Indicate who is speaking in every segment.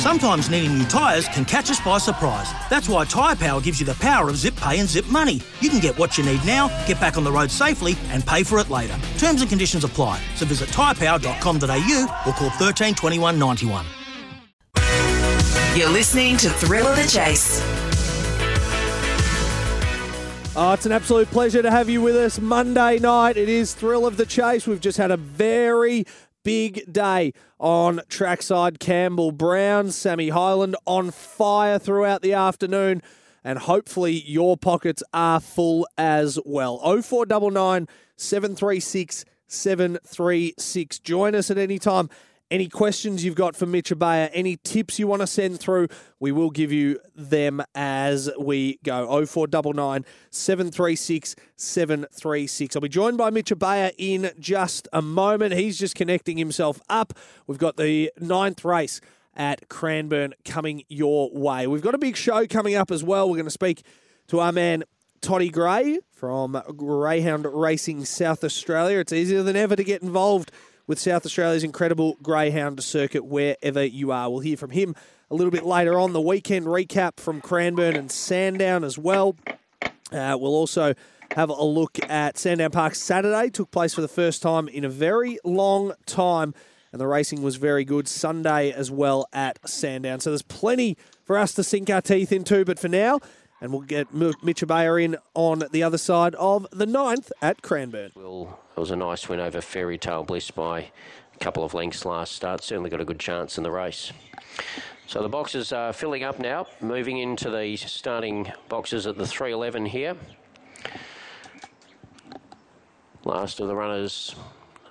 Speaker 1: Sometimes needing new tyres can catch us by surprise. That's why Tyre Power gives you the power of zip pay and zip money. You can get what you need now, get back on the road safely, and pay for it later. Terms and conditions apply. So visit tyrepower.com.au or call 13 21 91.
Speaker 2: You're listening to Thrill of the Chase.
Speaker 3: Oh, it's an absolute pleasure to have you with us Monday night. It is Thrill of the Chase. We've just had a very big day on trackside Campbell Brown, Sammy Highland on fire throughout the afternoon. And hopefully your pockets are full as well. 0499 736 736. Join us at any time. Any questions you've got for Mitch Abaya, any tips you want to send through, we will give you them as we go. 0499 736 736. I'll be joined by Mitch Abaya in just a moment. He's just connecting himself up. We've got the ninth race at Cranbourne coming your way. We've got a big show coming up as well. We're going to speak to our man Toddy Gray from Greyhound Racing South Australia. It's easier than ever to get involved with South Australia's incredible Greyhound circuit wherever you are. We'll hear from him a little bit later on. The weekend recap from Cranbourne and Sandown as well. Uh, we'll also have a look at Sandown Park Saturday. Took place for the first time in a very long time, and the racing was very good. Sunday as well at Sandown. So there's plenty for us to sink our teeth into, but for now, and we'll get Mitch Abayer in on the other side of the ninth at Cranbourne.
Speaker 4: Well, it was a nice win over Fairy Tale Bliss by a couple of lengths last start. Certainly got a good chance in the race. So the boxes are filling up now, moving into the starting boxes at the 311 here. Last of the runners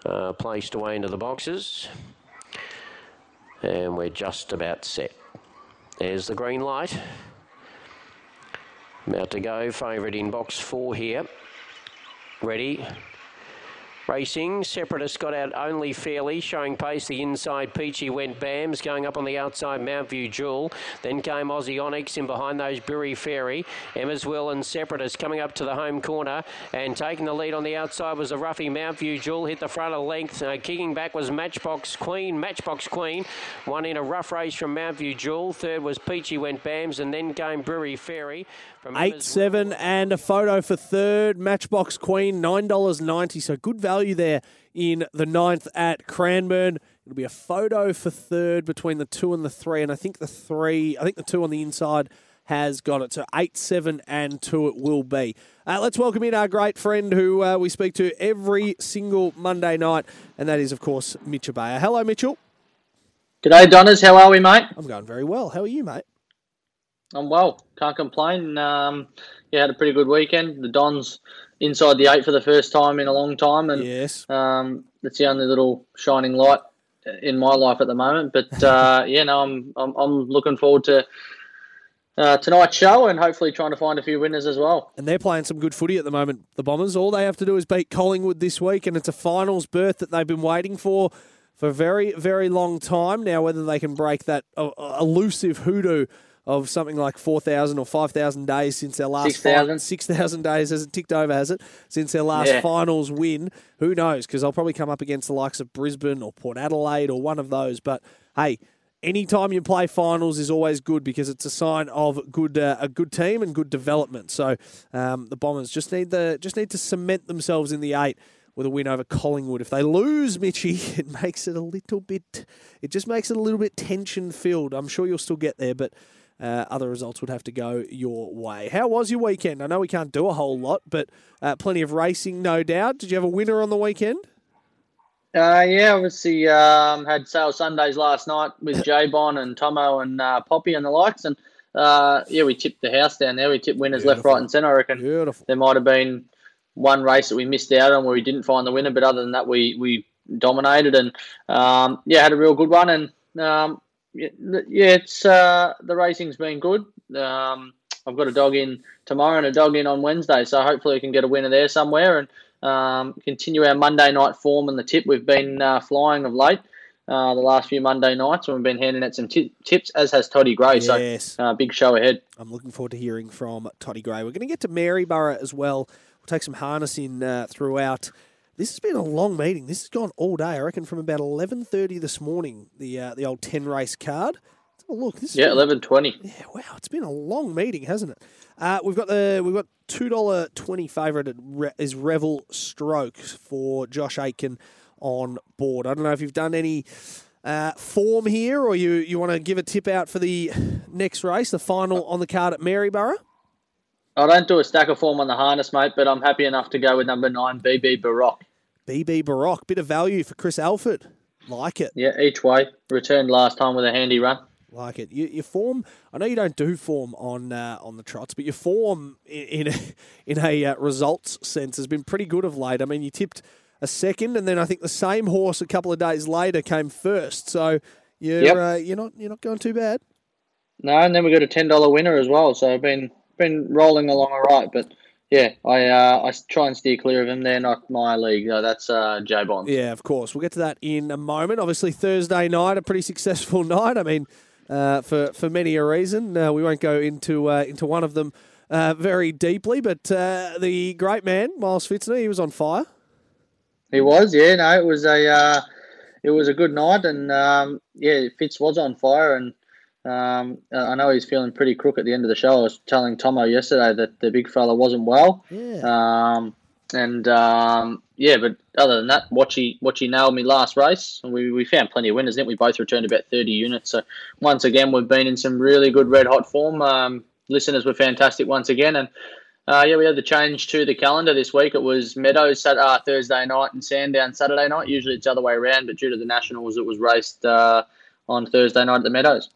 Speaker 4: uh, placed away into the boxes. And we're just about set. There's the green light. About to go. Favourite in box four here. Ready. Racing, Separatist got out only fairly, showing pace. The inside Peachy went Bams, going up on the outside Mount View Jewel. Then came Aussie Onyx in behind those Bury Ferry. Emma's Will and Separatist coming up to the home corner and taking the lead on the outside was the Ruffy Mount View Jewel. Hit the front of length. Uh, kicking back was Matchbox Queen. Matchbox Queen won in a rough race from Mount View Jewel. Third was Peachy went Bams and then came Bury Fairy. From
Speaker 3: Eight seven and a photo for third. Matchbox Queen nine dollars ninety. So good value there in the ninth at Cranbourne. It'll be a photo for third between the two and the three, and I think the three, I think the two on the inside has got it. So eight seven and two it will be. Uh, let's welcome in our great friend who uh, we speak to every single Monday night, and that is of course Mitch Abaya. Hello, Mitchell.
Speaker 5: G'day, Donners. How are we, mate?
Speaker 3: I'm going very well. How are you, mate?
Speaker 5: I'm well. Can't complain. Um, yeah, had a pretty good weekend. The Dons inside the eight for the first time in a long time, and
Speaker 3: Yes.
Speaker 5: um, it's the only little shining light in my life at the moment. But uh, yeah, no, I'm, I'm I'm looking forward to uh, tonight's show and hopefully trying to find a few winners as well.
Speaker 3: and they're playing some good footy at the moment. The Bombers. All they have to do is beat Collingwood this week, and it's a finals berth that they've been waiting for for a very, very long time now. Whether they can break that uh, elusive hoodoo of something like four thousand or five thousand days since their last
Speaker 5: 6,000.
Speaker 3: six thousand days has it ticked over? Has it since their last
Speaker 5: Yeah.
Speaker 3: finals win? Who knows? Because they'll probably come up against the likes of Brisbane or Port Adelaide or one of those. But hey. Anytime you play finals is always good because it's a sign of good uh, a good team and good development. So um, the Bombers just need the just need to cement themselves in the eight with a win over Collingwood. If they lose, Mitchy, it makes it a little bit. It just makes it a little bit tension filled. I'm sure you'll still get there, but uh, other results would have to go your way. How was your weekend? I know we can't do a whole lot, but uh, plenty of racing, no doubt. Did you have a winner on the weekend?
Speaker 5: Uh, yeah, obviously um, had sale Sundays last night with J Bon and Tomo and uh, Poppy and the likes, and uh, yeah, we tipped the house down there. We tipped winners left, right, and centre. I reckon
Speaker 3: Beautiful.
Speaker 5: there might have been one race that we missed out on where we didn't find the winner, but other than that, we we dominated and um, yeah, had a real good one. And um, yeah, it's uh, the racing's been good. Um, I've got a dog in tomorrow and a dog in on Wednesday, so hopefully we can get a winner there somewhere and um, continue our Monday night form and the tip. We've been uh, flying of late. Uh, the last few Monday nights, and we've been handing out some t- tips, as has Toddy Gray.
Speaker 3: Yes.
Speaker 5: So, uh, big show ahead.
Speaker 3: I'm looking forward to hearing from Toddy Gray. We're going to get to Maryborough as well. We'll take some harness in uh, throughout. This has been a long meeting. This has gone all day. I reckon from about 11:30 this morning. The uh, the old 10 race card. A look. This
Speaker 5: Yeah, eleven twenty.
Speaker 3: Yeah, wow, it's been a long meeting, hasn't it? Uh, we've got the we've got two dollar twenty favourite is Revelstoke for Josh Aiken on board. I don't know if you've done any uh, form here, or you you want to give a tip out for the next race, the final on the card at Maryborough.
Speaker 5: I don't do a stack of form on the harness, mate, but I'm happy enough to go with number nine, BB Baroque.
Speaker 3: BB Baroque, bit of value for Chris Alford. Like it,
Speaker 5: Yeah, each way. Returned last time with a handy run.
Speaker 3: like it. You, your form. I know you don't do form on uh, on the trots, but your form in in a, in a uh, results sense has been pretty good of late. I mean, you tipped a second, and then I think the same horse a couple of days later came first. So you're
Speaker 5: Yep.
Speaker 3: uh, you're not you're not going too bad.
Speaker 5: No, and then we got a ten dollar winner as well. So I've been been rolling along all right. But yeah, I uh, I try and steer clear of them. They're not my league. Uh, that's uh, J Bonds.
Speaker 3: Yeah, of course. We'll get to that in a moment. Obviously, Thursday night, a pretty successful night. I mean, uh, for for many a reason. Uh, we won't go into uh, into one of them uh, very deeply, but uh, the great man Miles Fitzner, he was on fire.
Speaker 5: He was. Yeah, no, it was a uh, it was a good night, and um, yeah, Fitz was on fire, and um, I know he's feeling pretty crook at the end of the show. I was telling Tomo yesterday that the big fella wasn't well.
Speaker 3: Yeah.
Speaker 5: Um, and um, yeah, but other than that, Watchy Watchy nailed me last race. And we, we found plenty of winners, didn't we? Both returned about 30 units. So once again, we've been in some really good red hot form. Um, listeners were fantastic once again. And uh, yeah, we had the change to the calendar this week. It was Meadows Sat- uh, Thursday night and Sandown Saturday night. Usually it's the other way around, but due to the Nationals, it was raced uh, on Thursday night at the Meadows.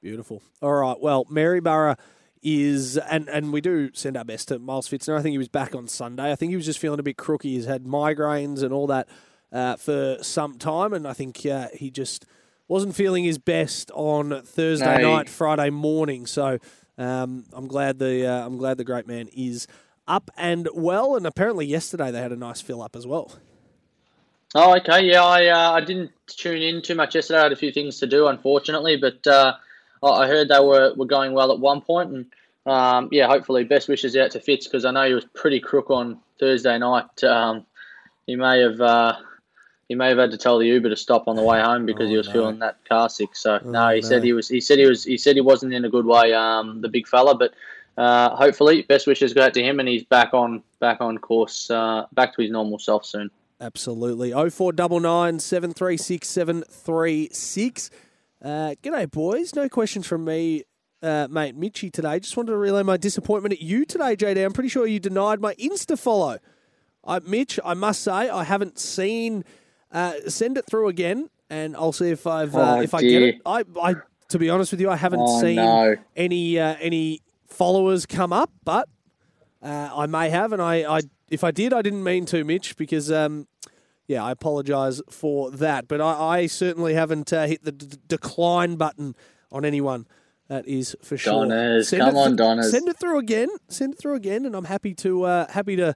Speaker 3: Beautiful. All right. Well, Maryborough is, and, and we do send our best to Miles Fitzner. I think he was back on Sunday. I think he was just feeling a bit crooky. He's had migraines and all that uh, for some time, and I think uh, he just wasn't feeling his best on Thursday
Speaker 5: No.
Speaker 3: night, Friday morning. So um, I'm glad the uh, I'm glad the great man is up and well. And apparently yesterday they had a nice fill up as well.
Speaker 5: Oh, okay. Yeah, I uh, I didn't tune in too much yesterday. I had a few things to do, unfortunately, but uh, I I heard they were, were going well at one point, and um, yeah, hopefully, best wishes out to Fitz because I know he was pretty crook on Thursday night. Um, he may have uh, he may have had to tell the Uber to stop on the way home because
Speaker 3: Oh,
Speaker 5: he was
Speaker 3: no.
Speaker 5: feeling that car sick. So no, he
Speaker 3: no.
Speaker 5: said he was he said he was he said he wasn't in a good way. Um, the big fella, but. Uh, hopefully, best wishes go out to him, and he's back on back on course, uh, back to his normal self soon.
Speaker 3: Absolutely. 0499 736 736. Uh, g'day, boys. No questions from me, uh, mate Mitchy, today. Just wanted to relay my disappointment at you today, JD. I'm pretty sure you denied my Insta follow. I, Mitch, I must say, I haven't seen. Uh, send it through again, and I'll see if I've uh,
Speaker 5: Oh,
Speaker 3: if I get it. I, I, to be honest with you, I haven't
Speaker 5: Oh,
Speaker 3: seen
Speaker 5: no.
Speaker 3: any uh, any followers come up, but uh, I may have, and I, I if I did, I didn't mean to, Mitch, because um, yeah, I apologise for that. But I, I certainly haven't uh, hit the d- decline button on anyone. That is for sure.
Speaker 5: Donners,
Speaker 3: Send
Speaker 5: come
Speaker 3: it
Speaker 5: on,
Speaker 3: th-
Speaker 5: Donners.
Speaker 3: Send it through again. Send it through again, and I'm happy to uh, happy to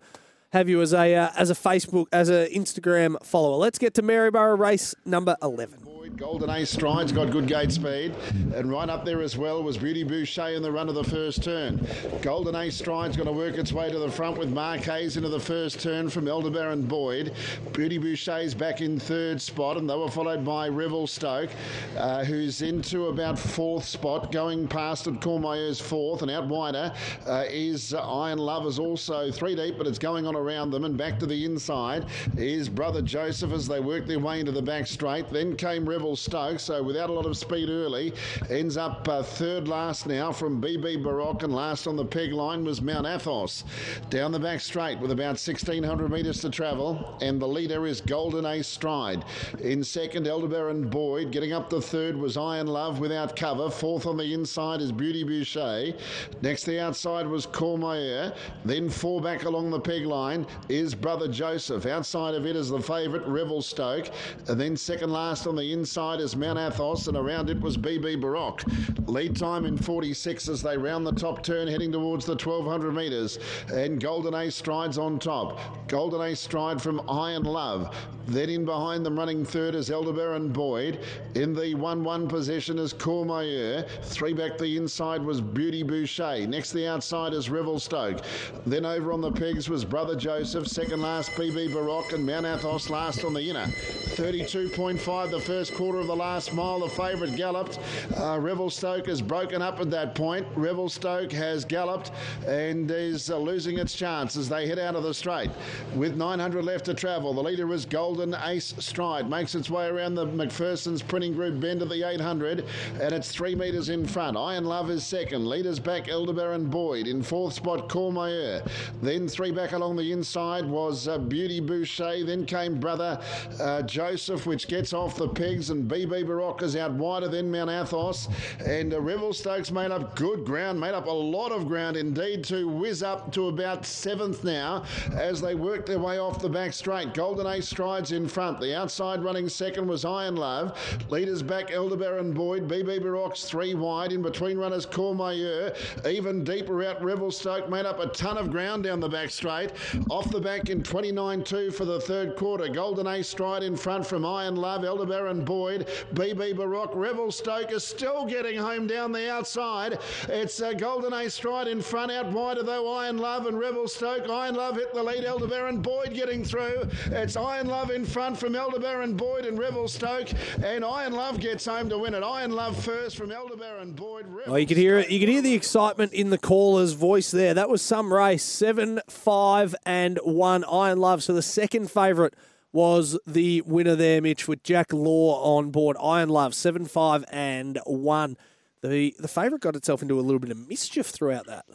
Speaker 3: have you as a uh, as a Facebook as a Instagram follower. Let's get to Maryborough race number eleven.
Speaker 6: Golden Ace strides, got good gate speed. And right up there as well was Beauty Boucher in the run of the first turn. Golden Ace strides going to work its way to the front with Marquez into the first turn from Elderbaron Boyd. Beauty Boucher's back in third spot, and they were followed by Revelstoke, uh, who's into about fourth spot, going past at Courmayeur's fourth, and out wider uh, is uh, Iron Lovers also three deep, but it's going on around them, and back to the inside is Brother Joseph as they work their way into the back straight. Then came Revel Stoke, so without a lot of speed early, ends up uh, third last now from BB Baroque, and last on the peg line was Mount Athos. Down the back straight with about 1600 metres to travel, and the leader is Golden Ace Stride. In second, Elderbaron Boyd. Getting up to third was Iron Love without cover. Fourth on the inside is Beauty Boucher. Next, the outside was Courmayeur. Then four back along the peg line is Brother Joseph. Outside of it is the favourite, Revelstoke. And then second last on the inside outside is Mount Athos, and around it was BB Baroque. Lead time in 46 as they round the top turn, heading towards the 1200 metres. And Golden Ace strides on top. Golden Ace stride from Iron Love. Then in behind them, running third is Elderbaron Boyd. In the 1 1 position is Courmayeur. Three back the inside was Beauty Boucher. Next the outside is Revelstoke. Then over on the pegs was Brother Joseph. Second last BB Baroque and Mount Athos last on the inner. 32.5 the first quarter of the last mile. The favourite galloped. Uh, Revelstoke has broken up at that point. Revelstoke has galloped and is uh, losing its chance as they head out of the straight. With 900 left to travel, the leader is Golden Ace Stride. Makes its way around the McPherson's printing group bend of the 800 and it's three metres in front. Iron Love is second. Leaders back Elderbaron Boyd. In fourth spot, Courmayeur. Then three back along the inside was uh, Beauty Boucher. Then came Brother uh, Joseph, which gets off the pegs, and BB is out wider than Mount Athos. And uh, Revelstoke's made up good ground, made up a lot of ground indeed to whiz up to about seventh now as they work their way off the back straight. Golden Ace strides in front. The outside running second was Iron Love. Leaders back Elderbaron Boyd. BB Baroque's three wide. In between runners Courmayeur. Even deeper out Revelstoke made up a ton of ground down the back straight. Off the back in 29-2 for the third quarter. Golden Ace stride in front from Iron Love, Elderbaron Boyd, BB Baroque. Revelstoke is still getting home down the outside. It's uh, Golden Ace stride in front, out wider though Iron Love and Revelstoke. Iron Love hit the lead, Elderbaron Boyd getting through. It's Iron Love in front from Elderbaron Boyd and Revelstoke, and Iron Love gets home to win it. Iron Love first from Elderbaron Boyd.
Speaker 3: Oh, you could hear it. You could hear the excitement in the caller's voice there. That was some race. Seven, five, and one. Iron Love. So the second favourite was the winner there, Mitch, with Jack Law on board. Iron Love, seven, five, and one. The the favourite got itself into a little bit of mischief throughout that.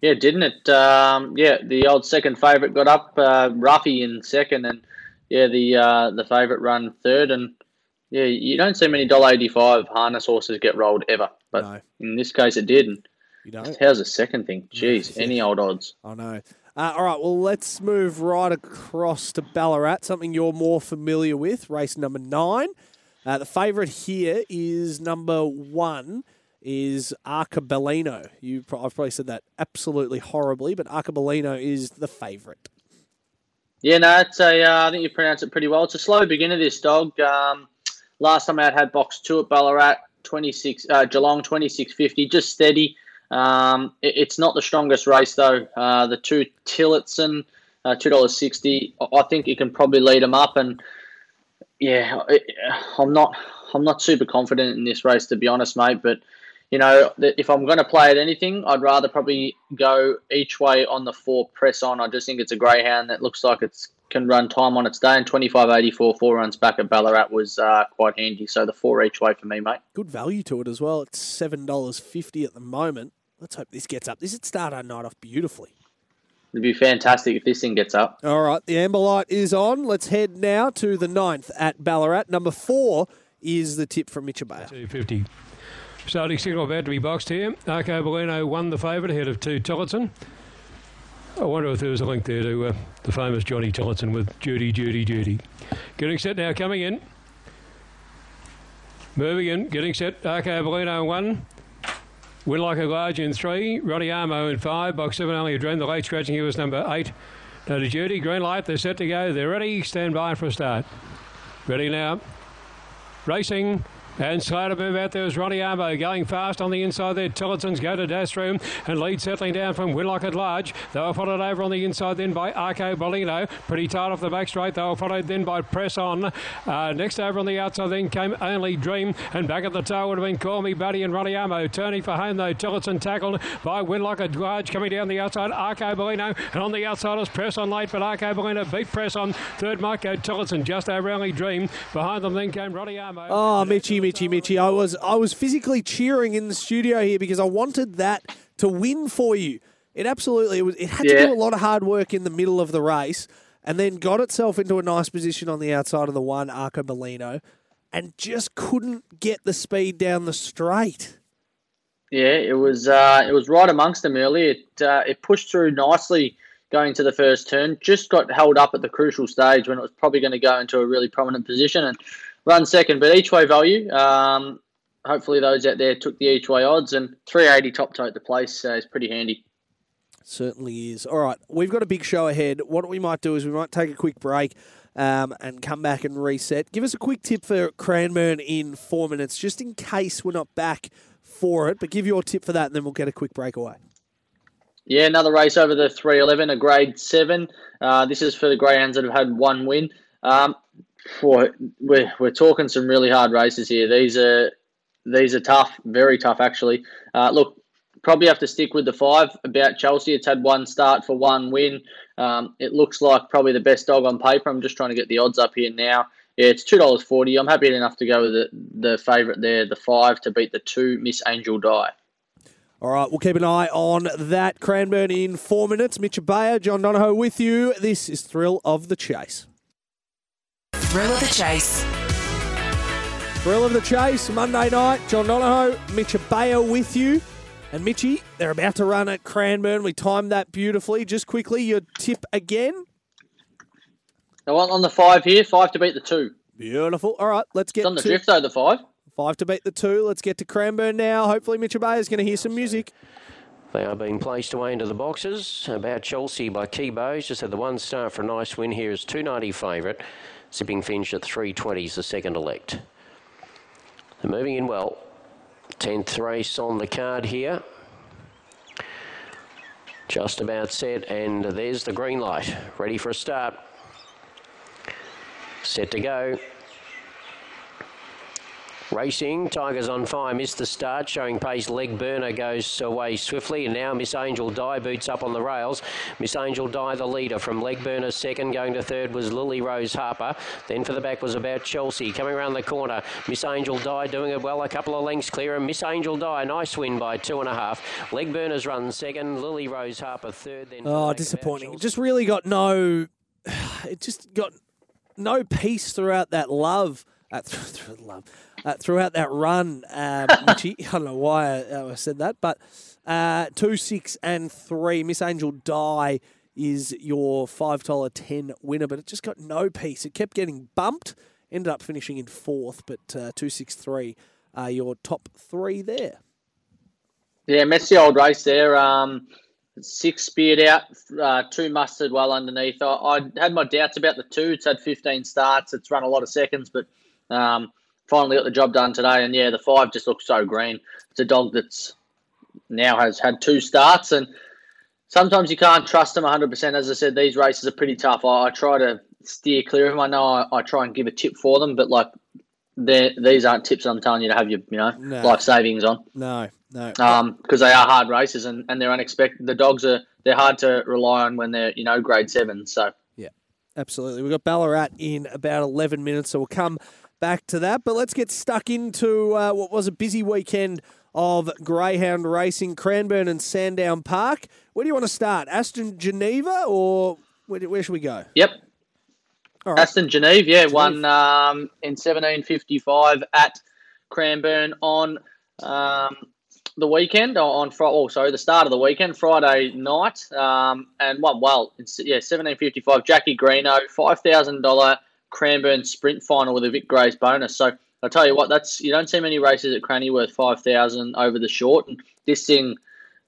Speaker 5: Yeah, didn't it? Um, yeah, the old second favourite got up, uh, Ruffy in second, and yeah, the uh, the favourite run third, and yeah, you don't see many dollar eighty five harness horses get rolled ever, but
Speaker 3: No.
Speaker 5: in this case it did. And
Speaker 3: You don't?
Speaker 5: how's the second thing? Jeez, any old odds?
Speaker 3: I know. Uh, all right, well, let's move right across to Ballarat, something you're more familiar with, race number nine. Uh, the favourite here is number one, is Arcabellino. You, I've probably said that absolutely horribly, but Arcabellino is the favourite.
Speaker 5: Yeah, no, it's a. Uh, I think you pronounce it pretty well. It's a slow beginner. This dog. Um, last time out had box two at Ballarat, twenty six. Uh, Geelong twenty six fifty, just steady. Um, it- it's not the strongest race though. Uh, the two Tillotson, uh, two dollars sixty. I think you can probably lead them up, and yeah, I- I'm not. I'm not super confident in this race to be honest, mate. But you know, if I'm going to play at anything, I'd rather probably go each way on the four press on. I just think it's a greyhound that looks like it's can run time on its day. And 25.84, four runs back at Ballarat was uh, quite handy. So the four each way for me, mate.
Speaker 3: Good value to it as well. It's $7.50 at the moment. Let's hope this gets up. This would start our night off beautifully.
Speaker 5: It'd be fantastic if this thing gets up.
Speaker 3: All right, the amber light is on. Let's head now to the ninth at Ballarat. Number four is the tip from Mitchell Bayer.
Speaker 7: 250. Starting signal about to be boxed here. Arco Bueno won the favourite ahead of two Tillotson. I wonder if there was a link there to uh, the famous Johnny Tillotson with Judy, Judy, Judy. Getting set now, coming in. Moving in, getting set. Arco Bueno one. Win like a large in three. Ronnie Armo in five. Box seven only a dream. The late scratching here was number eight. Now to Judy, green light. They're set to go. They're ready. Stand by for a start. Ready now. Racing. And to move out there is Ronnie Armo going fast on the inside there. Tillotson's go to through and lead settling down from Winlock at large. They were followed over on the inside then by Arco Bolino. Pretty tight off the back straight. They were followed then by Press On. Uh, next over on the outside then came Only Dream. And back at the tail would have been Call Me Buddy and Ronnie Armo. Turning for home though. Tillotson tackled by Winlock at large. Coming down the outside, Arco Bolino. And on the outside is Press On late, but Arco Bolino beat Press On. Third go Tillotson just over Only Dream. Behind them then came Ronnie Armo.
Speaker 3: Oh, Mitchy, Mitchy, Mitchy. I was I was physically cheering in the studio here because I wanted that to win for you. It absolutely it was it had to do a lot of hard work in the middle of the race and then got itself into a nice position on the outside of the one, Arco Bolino, and just couldn't get the speed down the straight.
Speaker 5: Yeah, it was uh, it was right amongst them early. It uh, it pushed through nicely going to the first turn. Just got held up at the crucial stage when it was probably going to go into a really prominent position. And run second, but each way value. Um, hopefully, those out there took the each way odds, and 380 top tote the place uh, is pretty handy.
Speaker 3: Certainly is. All right, we've got a big show ahead. What we might do is we might take a quick break um, and come back and reset. Give us a quick tip for Cranbourne in four minutes, just in case we're not back for it. But give your tip for that, and then we'll get a quick break away.
Speaker 5: Yeah, another race over the 311, a grade seven. Uh, this is for the Greyhounds that have had one win. Um, we're, we're talking some really hard races here. These are these are tough, very tough actually. Uh, look, probably have to stick with the five about Chelsea. It's had one start for one win. Um, it looks like probably the best dog on paper. I'm just trying to get the odds up here now. Yeah, it's two dollars forty. I'm happy enough to go with the the favourite there, the five to beat the two Miss Angel Die.
Speaker 3: All right, we'll keep an eye on that. Cranbourne in four minutes. Mitch Bayer, John Donohoe with you. This is Thrill of the Chase.
Speaker 2: Thrill of the Chase.
Speaker 3: Thrill of the Chase, Monday night. John Donohoe, Mitch Bayer with you. And Mitchy, they're about to run at Cranbourne. We timed that beautifully. Just quickly, your tip again.
Speaker 5: I want on the five here, five to beat the two.
Speaker 3: Beautiful. All right, let's get
Speaker 5: It's on the
Speaker 3: to
Speaker 5: drift though, the five.
Speaker 3: five to beat the two. Let's get to Cranbourne now. Hopefully, Mitch Bayer is going to hear some music.
Speaker 4: They are being placed away into the boxes. About Chelsea by Keybows. Just had the one start for a nice win here is 290 favourite. Sipping Finch at 320s, the second elect. They're moving in well. 10th race on the card here. Just about set, and there's the green light. Ready for a start. Set to go. Racing, Tigers on fire, missed the start, showing pace. Leg burner goes away swiftly, and now Miss Angel Die boots up on the rails. Miss Angel Die, the leader from leg burner second, going to third was Lily Rose Harper. Then for the back was about Chelsea coming around the corner. Miss Angel Die doing it well, a couple of lengths clear, and Miss Angel Die, nice win by two and a half. Leg burners run second, Lily Rose Harper third. Then
Speaker 3: Oh, disappointing. Just really got no. It just got no peace throughout that love. Uh, th- through love. Uh, throughout that run, um. I don't know why I, I said that, but uh, two, six, and three. Miss Angel Die is your five dollar ten winner, but it just got no peace. It kept getting bumped. Ended up finishing in fourth, but uh, two, six, three are your top three there.
Speaker 5: Yeah, messy old race there. Um, six speared out, uh, two mustered well underneath. I, I had my doubts about the two. It's had 15 starts. It's run a lot of seconds, but um, finally got the job done today. And yeah, the five just looks so green. It's a dog that's now has had two starts, and sometimes you can't trust them 100%. As I said, these races are pretty tough. I, I try to steer clear of them. I know I, I try and give a tip for them, but like these aren't tips I'm telling you to have your you know
Speaker 3: No.
Speaker 5: life savings on
Speaker 3: No, no.
Speaker 5: um, because they are hard races and, and they're unexpected. The dogs are they're hard to rely on when they're you know grade seven. So Yeah.
Speaker 3: Absolutely. We've got Ballarat in about 11 minutes, so we'll come back to that. But let's get stuck into uh, what was a busy weekend of Greyhound racing, Cranbourne and Sandown Park. Where do you want to start? Aston Geneva or where, where should we go?
Speaker 5: yep,
Speaker 3: All right.
Speaker 5: Aston Geneva, yeah,
Speaker 3: Geneve.
Speaker 5: won um, in seventeen fifty five at Cranbourne on um, the weekend on Friday. Oh, sorry, the start of the weekend, Friday night, um, and won well. It's, yeah, seventeen fifty five. Jackie Greeno, five thousand dollar Cranbourne sprint final with a Vic Grace bonus. So I tell you what, that's you don't see many races at Cranny worth five thousand over the short, and this thing.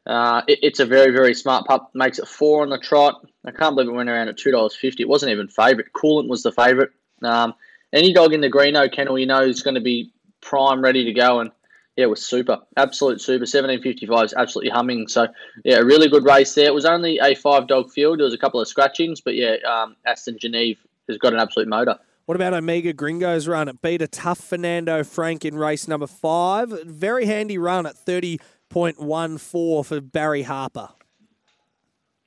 Speaker 5: Uh, it, it's a very, very smart pup. Makes it four on the trot. I can't believe it went around at two dollars fifty. It wasn't even favourite. Coolant was the favourite. Um, any dog in the Greeno kennel, you know, is going to be prime, ready to go, and yeah, it was super, absolute super. Seventeen fifty five is absolutely humming. So yeah, a really good race there. It was only a five dog field. There was a couple of scratchings, but yeah, um, Aston Geneve has got an absolute motor.
Speaker 3: What about Omega Gringo's run? It beat a tough Fernando Frank in race number five. Very handy run at 30.14 for Barry Harper.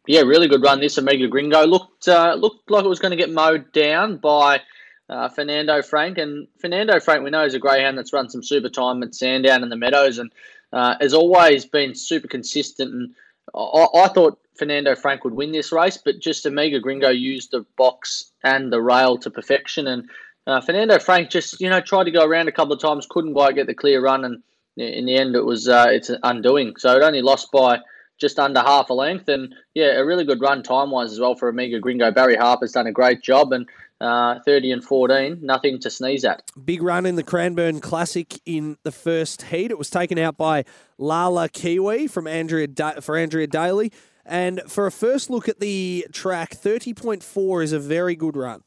Speaker 5: Yeah, really good run. This Omega Gringo looked uh, looked like it was going to get mowed down by uh, Fernando Frank, and Fernando Frank we know is a greyhound that's run some super time at Sandown in the Meadows, and uh, has always been super consistent. And I, I thought Fernando Frank would win this race, but just Omega Gringo used the box and the rail to perfection, and uh, Fernando Frank just you know tried to go around a couple of times, couldn't quite get the clear run, and in the end it was uh, it's undoing. So it only lost by just under half a length. And yeah, a really good run time wise as well for Amiga Gringo. Barry Harper's done a great job. And uh, 30 and 14, nothing to sneeze at.
Speaker 3: Big run in the Cranbourne Classic in the first heat. It was taken out by Lala Kiwi from Andrea da- for Andrea Daly. And for a first look at the track, 30.4 is a very good run.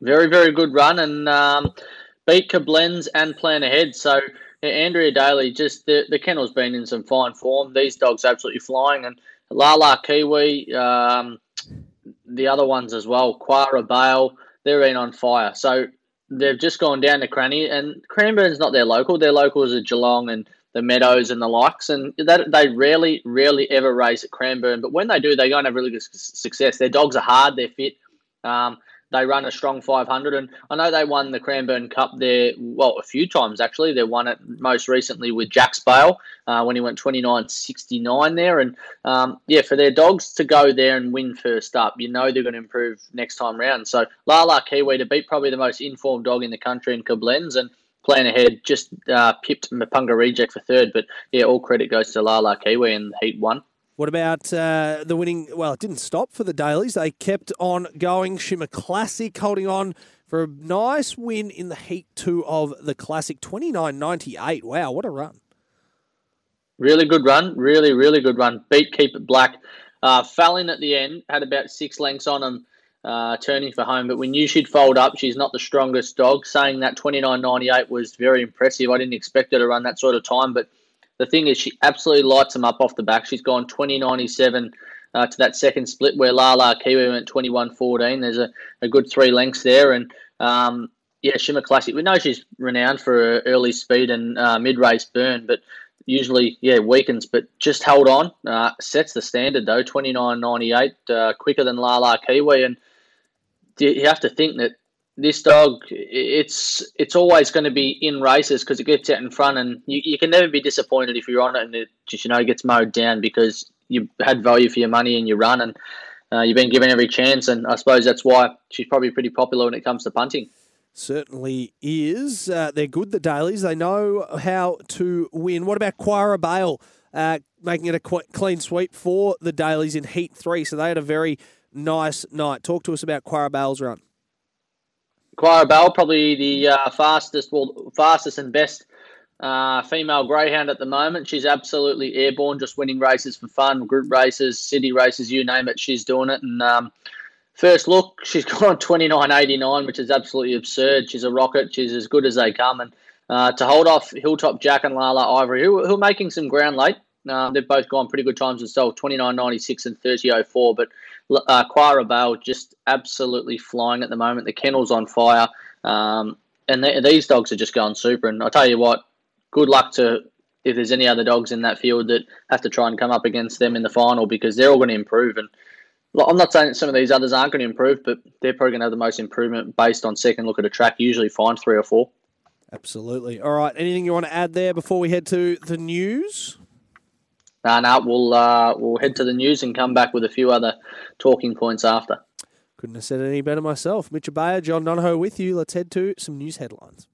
Speaker 5: Very, very good run and um, beat Koblenz and plan ahead. So Andrea Daly, just the, the kennel's been in some fine form. These dogs absolutely flying. And Lala Kiwi, um, the other ones as well, Quara Bale, they're been on fire. So they've just gone down to Cranny, and Cranbourne's not their local. Their locals are Geelong and the Meadows and the likes, and that they rarely, rarely ever race at Cranbourne. But when they do, they're going to have really good success. Their dogs are hard, they're fit. Um, they run a strong 500, and I know they won the Cranbourne Cup there, well, a few times actually. They won it most recently with Jack's Bale uh, when he went 29.69 there. And um, yeah, for their dogs to go there and win first up, you know they're going to improve next time round. So Lala Kiwi to beat probably the most informed dog in the country in Koblenz, and plan ahead, just uh, pipped Mapunga Reject for third. But yeah, all credit goes to Lala Kiwi in Heat 1.
Speaker 3: What about uh, the winning? Well, it didn't stop for the Dailies. They kept on going. Shimmer Classic holding on for a nice win in the Heat 2 of the Classic, 29.98. Wow, what a run.
Speaker 5: Really good run. Really, really good run. Beat Keep It Black. Uh, fell in at the end, had about six lengths on him, uh, turning for home, but we knew she'd fold up. She's not the strongest dog. Saying that 29.98 was very impressive. I didn't expect her to run that sort of time, but the thing is, she absolutely lights them up off the back. She's gone 2097 uh, to that second split where Lala Kiwi went 2114. There's a, a good three lengths there. And um, yeah, Shimmer Classic. We know she's renowned for her early speed and uh, mid race burn, but usually, yeah, weakens. But just held on. Uh, sets the standard, though 29.98, uh, quicker than Lala Kiwi. And you have to think that this dog, it's it's always going to be in races because it gets out in front, and you, you can never be disappointed if you're on it and it just you know gets mowed down because you had value for your money and you run and uh, you've been given every chance, and I suppose that's why she's probably pretty popular when it comes to punting.
Speaker 3: Certainly is. Uh, they're good, the dailies. They know how to win. What about Quara Bale uh, making it a qu- clean sweep for the dailies in Heat 3? So they had a very nice night. Talk to us about Quara Bale's run.
Speaker 5: Quara Bell, probably the uh, fastest, well, fastest and best uh, female greyhound at the moment. She's absolutely airborne, just winning races for fun, group races, city races, you name it, she's doing it. And um, first look, she's gone 29.89, which is absolutely absurd. She's a rocket. She's as good as they come. And uh, to hold off Hilltop Jack and Lala Ivory, who, who are making some ground late. Uh, they've both gone pretty good times themselves, 29.96 and 30.04. But uh, Quara just absolutely flying at the moment. The kennel's on fire. Um, and these dogs are just going super. And I'll tell you what, good luck to if there's any other dogs in that field that have to try and come up against them in the final because they're all going to improve. And I'm not saying some of these others aren't going to improve, but they're probably going to have the most improvement based on second look at a track, usually find three or four.
Speaker 3: Absolutely. All right. Anything you want to add there before we head to the news?
Speaker 5: No, no, we'll uh, we'll head to the news and come back with a few other talking points after.
Speaker 3: Couldn't have said it any better myself. Mitch Bayer, John Donohoe with you. Let's head to some news headlines.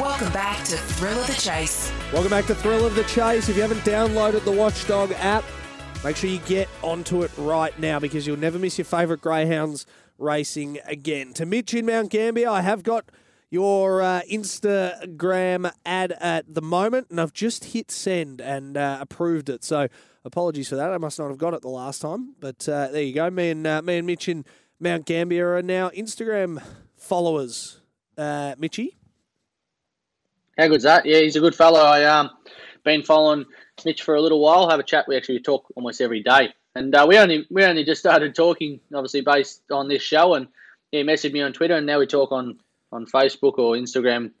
Speaker 2: Welcome back to Thrill of the Chase.
Speaker 3: Welcome back to Thrill of the Chase. If you haven't downloaded the Watchdog app, make sure you get onto it right now because you'll never miss your favourite greyhounds racing again. To Mitch in Mount Gambier, I have got your uh, Instagram ad at the moment, and I've just hit send and uh, approved it. So apologies for that. I must not have got it the last time, but uh, there you go. Me and uh, me and Mitch in Mount Gambier are now Instagram followers. Uh, Mitchy,
Speaker 5: how good's that? Yeah, he's a good fellow. I um been following Mitch for a little while. Have a chat. We actually talk almost every day, and uh, we only we only just started talking, obviously based on this show, and he messaged me on Twitter, and now we talk on on Facebook or Instagram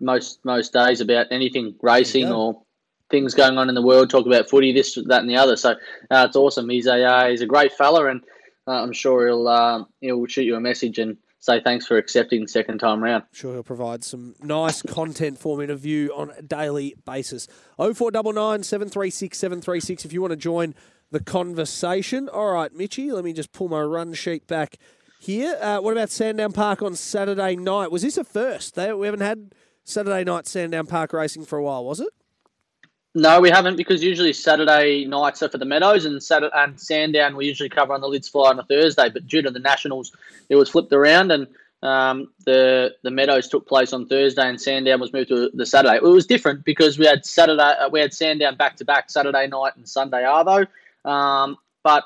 Speaker 5: most most days about anything racing or things going on in the world. Talk about footy, this, that, and the other. So uh, it's awesome. He's a uh, he's a great fella, and uh, I'm sure he'll uh, he'll shoot you a message and say thanks for accepting the second time round.
Speaker 3: Sure, he'll provide some nice content for me to view on a daily basis. 0499 736 736 if you want to join the conversation. All right, Mitchy, let me just pull my run sheet back here. Uh, what about Sandown Park on Saturday night? Was this a first? They, we haven't had Saturday night Sandown Park racing for a while, was it?
Speaker 5: No, we haven't because usually Saturday nights are for the Meadows and Saturday and Sandown we usually cover on the Lids Fly on a Thursday. But due to the Nationals, it was flipped around and um, the the Meadows took place on Thursday and Sandown was moved to the Saturday. It was different because we had Saturday uh, we had Sandown back to back Saturday night and Sunday Arvo, um, but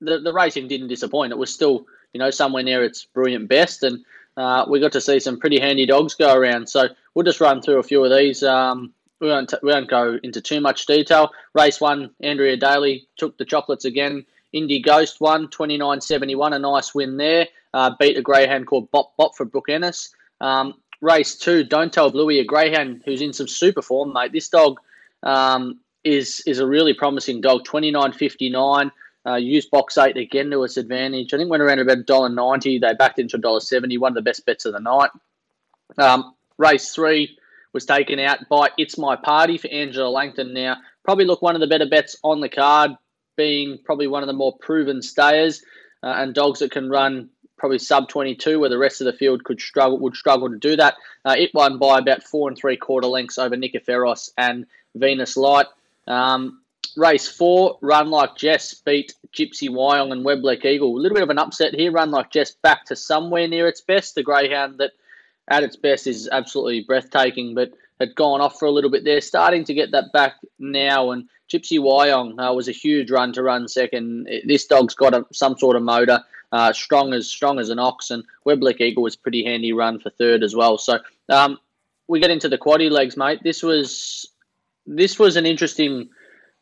Speaker 5: the the racing didn't disappoint. It was still you know somewhere near its brilliant best and. Uh, we got to see some pretty handy dogs go around. So we'll just run through a few of these. Um, we won't, t- we won't go into too much detail. Race one, Andrea Daly took the chocolates again. Indie Ghost won, 29.71, a nice win there. Uh, beat a greyhound called Bop Bop for Brooke Ennis. Um, race two, Don't Tell Bluey, a greyhound who's in some super form, mate. This dog um, is is a really promising dog, 29.59. Uh, used box eight again to its advantage. I think went around about $1.90. They backed into $1.70, one of the best bets of the night. Um, race three was taken out by It's My Party for Angela Langton. Now, probably look one of the better bets on the card, being probably one of the more proven stayers uh, and dogs that can run probably sub 22, where the rest of the field could struggle would struggle to do that. Uh, it won by about four and three quarter lengths over Nicoferos and Venus Light. Um, race four, Run Like Jess beat Gypsy Wyong and Weblek Eagle. A little bit of an upset here. Run Like Jess back to somewhere near its best. The greyhound that at its best is absolutely breathtaking, but had gone off for a little bit there. Starting to get that back now, and Gypsy Wyong uh, was a huge run to run second. This dog's got a, some sort of motor, uh, strong as strong as an ox, and Weblek Eagle was pretty handy run for third as well. So um, we get into the quaddy legs, mate. This was this was an interesting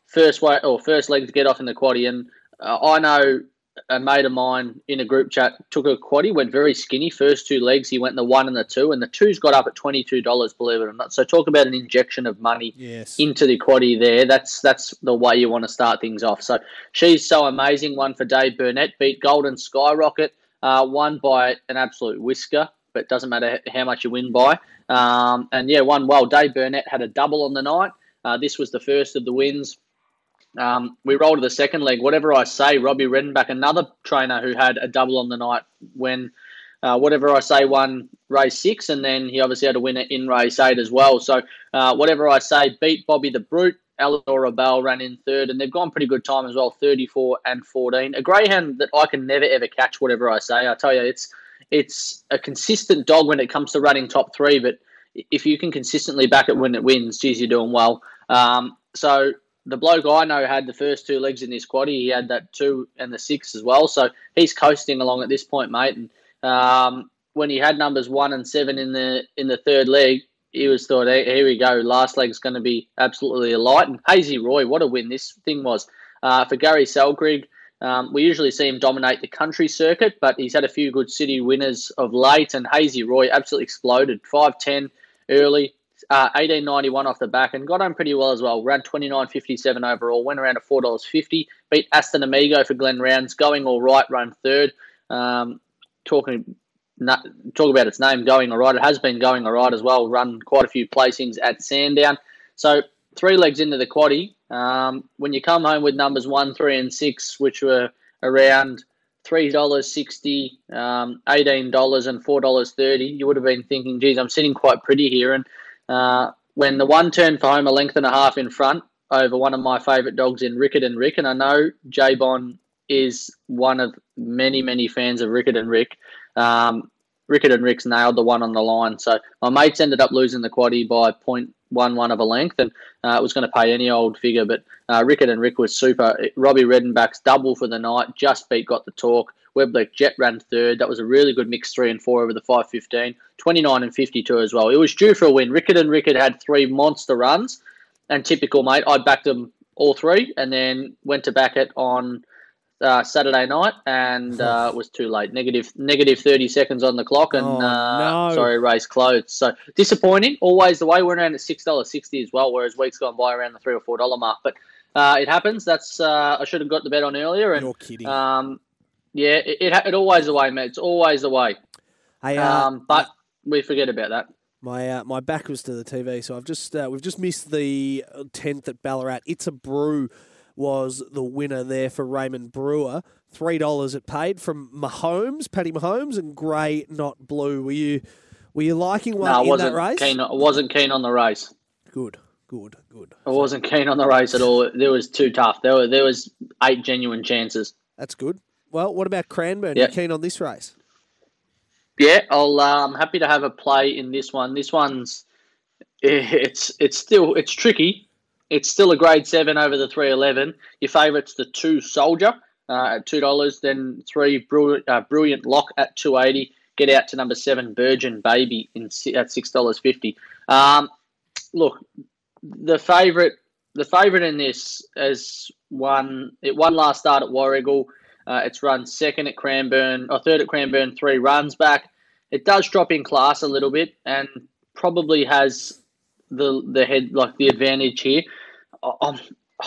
Speaker 5: first way or first leg to get off in the quaddy, and uh, I know a mate of mine in a group chat took a quaddy, went very skinny. First two legs, he went the one and the two, and the two's got up at twenty two dollars. Believe it or not. So talk about an injection of money
Speaker 3: Yes.
Speaker 5: into the quaddy there. That's that's the way you want to start things off. So she's so amazing. One for Dave Burnett, beat Golden Skyrocket, uh, won by an absolute whisker, but doesn't matter how much you win by. Um, and yeah, won well. Dave Burnett had a double on the night. Uh, this was the first of the wins. Um, we roll to the second leg. Whatever I say, Robbie Redenbach, another trainer who had a double on the night when uh, whatever I say won race six, and then he obviously had a winner in race eight as well. So uh, whatever I say beat Bobby the Brute. Eleanor Bell ran in third, and they've gone pretty good time as well, 34 and 14. A greyhound that I can never ever catch. Whatever I say, I tell you, it's it's a consistent dog when it comes to running top three, but if you can consistently back it when it wins, geez, you're doing well. Um, so the bloke I know had the first two legs in this quaddy. He had that two and the six as well. So he's coasting along at this point, mate. And um, when he had numbers one and seven in the in the third leg, he was thought, "Hey, here we go. Last leg's going to be absolutely a light. And Hazy Roy, what a win this thing was uh, for Gary Selkrig. Um, we usually see him dominate the country circuit, but he's had a few good city winners of late. And Hazy Roy absolutely exploded. 5'10 early, uh, 1891 off the back and got on pretty well as well. Ran 29.57 overall, went around to $4.50. Beat Aston Amigo for Glen Rounds, going all right, run third. Um, talking talk about its name, going all right. It has been going all right as well. Run quite a few placings at Sandown. So three legs into the quaddy. Um, when you come home with numbers one, three, and six, which were around three dollars sixty, um, eighteen dollars, and four dollars thirty, you would have been thinking, "Geez, I'm sitting quite pretty here." And uh, when the one turned for home a length and a half in front over one of my favourite dogs in Rickett and Rick, and I know J Bon is one of many, many fans of Rickett and Rick. Um, Rickett and Rick's nailed the one on the line. So my mates ended up losing the quaddy by 0.11 of a length, and uh, it was going to pay any old figure. But uh, Rickett and Rick was super. Robbie Redenbach's double for the night. Just beat got the talk. Weblek Jet ran third. That was a really good mix, three and four over the 515. 29 and 52 as well. It was due for a win. Rickett and Rickett had three monster runs, and typical, mate. I backed them all three, and then went to back it on uh, Saturday night, and uh, it was too late. Negative, negative thirty seconds on the clock, and
Speaker 3: Oh,
Speaker 5: uh,
Speaker 3: no.
Speaker 5: sorry, race closed. So disappointing. Always the way. We're around at six dollars sixty as well, whereas weeks gone by around the three or four dollar mark. But uh, it happens. That's uh, I should have got the bet on earlier, and
Speaker 3: You're kidding.
Speaker 5: um, yeah, it, it, it always the way, mate. It's always the way.
Speaker 3: Hey, uh,
Speaker 5: Um, but we forget about that.
Speaker 3: My uh, my back was to the TV, so I've just uh, we've just missed the tenth at Ballarat. It's a brew was the winner there for Raymond Brewer. Three dollars it paid from Mahomes, Paddy Mahomes, and grey, not blue. Were you were you liking one
Speaker 5: No,
Speaker 3: in that race?
Speaker 5: keen. I wasn't keen on the race.
Speaker 3: Good. Good, good.
Speaker 5: I wasn't keen on the race at all. There was too tough. There were there was eight genuine chances.
Speaker 3: That's good. Well, what about Cranbourne?
Speaker 5: Yep.
Speaker 3: You keen on this race?
Speaker 5: Yeah, I'll. Um, happy to have a play in this one. This one's it's it's still it's tricky. It's still a grade seven over the three eleven. Your favourite's the two soldier uh, at two dollars. Then three brilliant, uh, brilliant lock at two eighty. Get out to number seven Virgin Baby in at six dollars fifty. Um, look, the favourite the favourite in this has won it won last start at Warragul. Uh, it's run second at Cranbourne or third at Cranbourne, three runs back. It does drop in class a little bit and probably has the the head like the advantage here. I'm